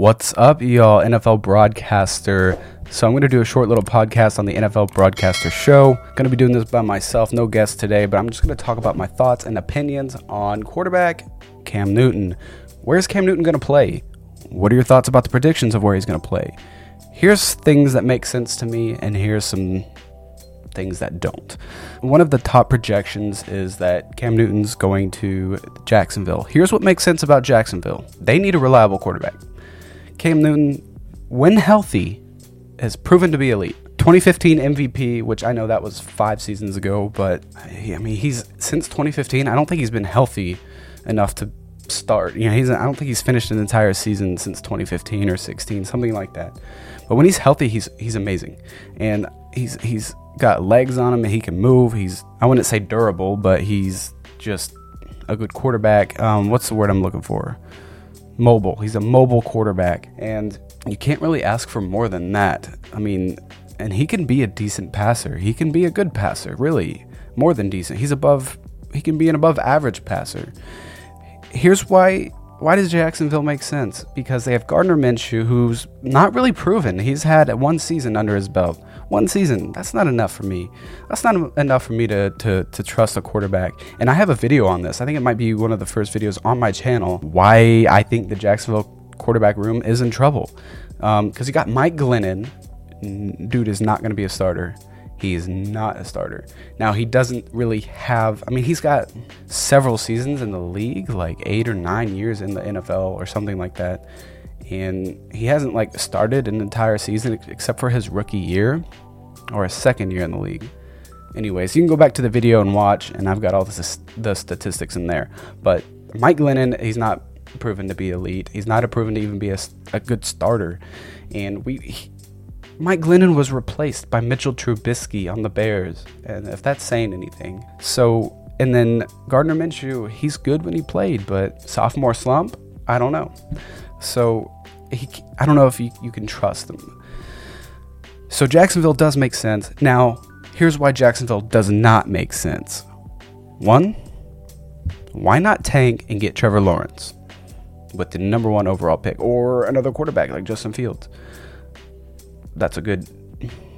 What's up, y'all? NFL broadcaster. So I'm going to do a short little podcast on the NFL broadcaster show. Going to be doing this by myself, no guests today, but I'm just going to talk about my thoughts and opinions on quarterback Cam Newton. Where's Cam Newton going to play? What are your thoughts about the predictions of where he's going to play? Here's things that make sense to me, and here's some things that don't. One of the top projections is that Cam Newton's going to Jacksonville. Here's what makes sense about Jacksonville they need a reliable quarterback. Cam Newton, when healthy, has proven to be elite. 2015 MVP, which I know that was five seasons ago, but I mean, he's since 2015. I don't think he's been healthy enough to start. You know, he's I don't think he's finished an entire season since 2015 or 16, something like that. But when he's healthy, he's he's amazing, and he's he's got legs on him and he can move. He's I wouldn't say durable, but he's just a good quarterback. Um, what's the word I'm looking for? Mobile. He's a mobile quarterback, and you can't really ask for more than that. I mean, and he can be a decent passer. He can be a good passer, really, more than decent. He's above. He can be an above average passer. Here's why why does Jacksonville make sense? Because they have Gardner Minshew, who's not really proven. He's had one season under his belt. One season. That's not enough for me. That's not enough for me to, to, to trust a quarterback. And I have a video on this. I think it might be one of the first videos on my channel. Why I think the Jacksonville quarterback room is in trouble. Because um, you got Mike Glennon. Dude is not going to be a starter. He is not a starter. Now, he doesn't really have, I mean, he's got several seasons in the league, like eight or nine years in the NFL or something like that. And he hasn't like started an entire season except for his rookie year or his second year in the league. Anyways, you can go back to the video and watch, and I've got all the, the statistics in there. But Mike Glennon, he's not proven to be elite. He's not proven to even be a, a good starter. And we, he, Mike Glennon was replaced by Mitchell Trubisky on the Bears, and if that's saying anything. So, and then Gardner Minshew, he's good when he played, but sophomore slump, I don't know. So, he, I don't know if you, you can trust them. So, Jacksonville does make sense. Now, here's why Jacksonville does not make sense. One, why not tank and get Trevor Lawrence with the number one overall pick or another quarterback like Justin Fields? that's a good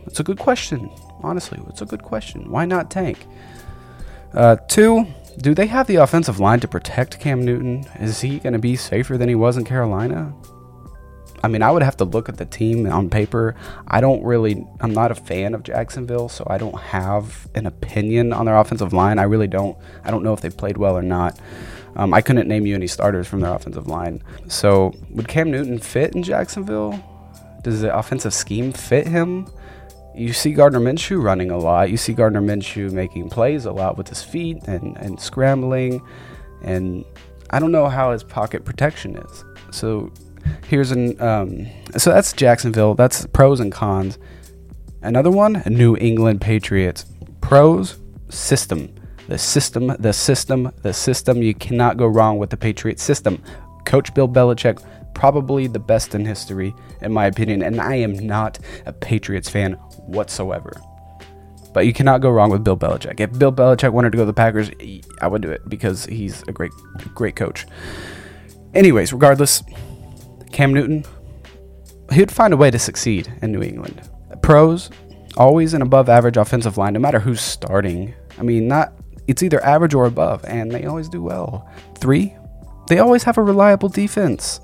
it's a good question. Honestly, it's a good question. Why not tank? Uh, two, do they have the offensive line to protect Cam Newton? Is he going to be safer than he was in Carolina? I mean, I would have to look at the team on paper. I don't really, I'm not a fan of Jacksonville, so I don't have an opinion on their offensive line. I really don't. I don't know if they played well or not. Um, I couldn't name you any starters from their offensive line. So, would Cam Newton fit in Jacksonville? Does the offensive scheme fit him? You see Gardner Minshew running a lot. You see Gardner Minshew making plays a lot with his feet and, and scrambling. And I don't know how his pocket protection is. So here's an um, so that's Jacksonville. That's pros and cons. Another one, New England Patriots. Pros, system. The system, the system, the system. You cannot go wrong with the Patriots system. Coach Bill Belichick probably the best in history, in my opinion, and I am not a Patriots fan whatsoever. But you cannot go wrong with Bill Belichick. If Bill Belichick wanted to go to the Packers, I would do it because he's a great, great coach. Anyways, regardless, Cam Newton, he'd find a way to succeed in New England. Pros, always an above average offensive line, no matter who's starting. I mean, not it's either average or above, and they always do well. Three, they always have a reliable defense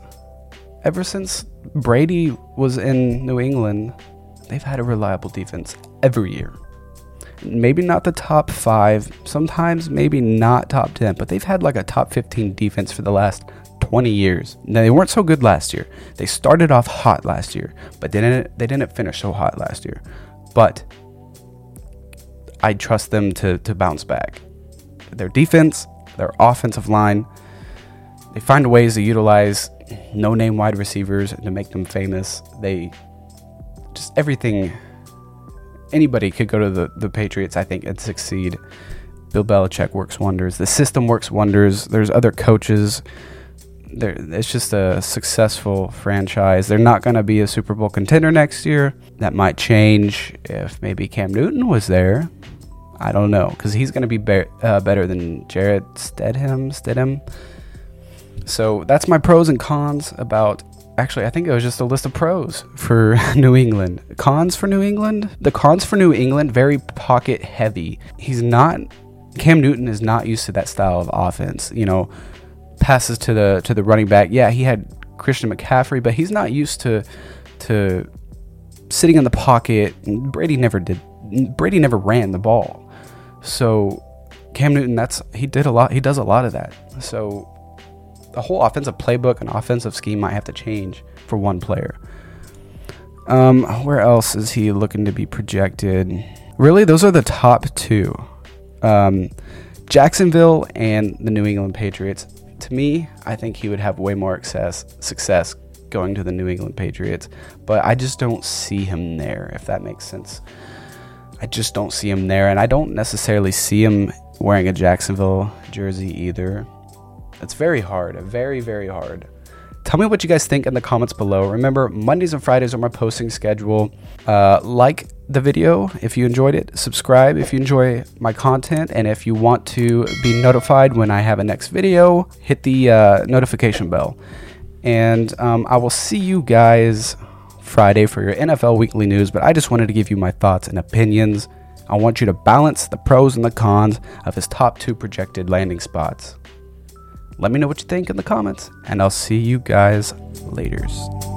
ever since Brady was in New England, they've had a reliable defense every year. Maybe not the top five, sometimes maybe not top 10, but they've had like a top 15 defense for the last 20 years. Now, they weren't so good last year. They started off hot last year, but they didn't, they didn't finish so hot last year. But I trust them to, to bounce back. Their defense, their offensive line, they find ways to utilize no name wide receivers to make them famous. They just everything. Anybody could go to the, the Patriots, I think, and succeed. Bill Belichick works wonders. The system works wonders. There's other coaches. It's just a successful franchise. They're not going to be a Super Bowl contender next year. That might change if maybe Cam Newton was there. I don't know because he's going to be, be- uh, better than Jarrett Stidham. Stidham. So that's my pros and cons about actually, I think it was just a list of pros for New England. Cons for New England? The cons for New England, very pocket heavy. He's not, Cam Newton is not used to that style of offense. You know, passes to the to the running back. Yeah, he had Christian McCaffrey, but he's not used to to sitting in the pocket. Brady never did. Brady never ran the ball. So Cam Newton, that's he did a lot. He does a lot of that. So the whole offensive playbook and offensive scheme might have to change for one player. Um, where else is he looking to be projected? Really, those are the top two. Um, Jacksonville and the New England Patriots. To me, I think he would have way more success success going to the New England Patriots, but I just don't see him there. If that makes sense, I just don't see him there, and I don't necessarily see him wearing a Jacksonville jersey either. It's very hard, very, very hard. Tell me what you guys think in the comments below. Remember, Mondays and Fridays are my posting schedule. Uh, like the video if you enjoyed it, subscribe if you enjoy my content, and if you want to be notified when I have a next video, hit the uh, notification bell. And um, I will see you guys Friday for your NFL weekly news. But I just wanted to give you my thoughts and opinions. I want you to balance the pros and the cons of his top two projected landing spots. Let me know what you think in the comments, and I'll see you guys laters.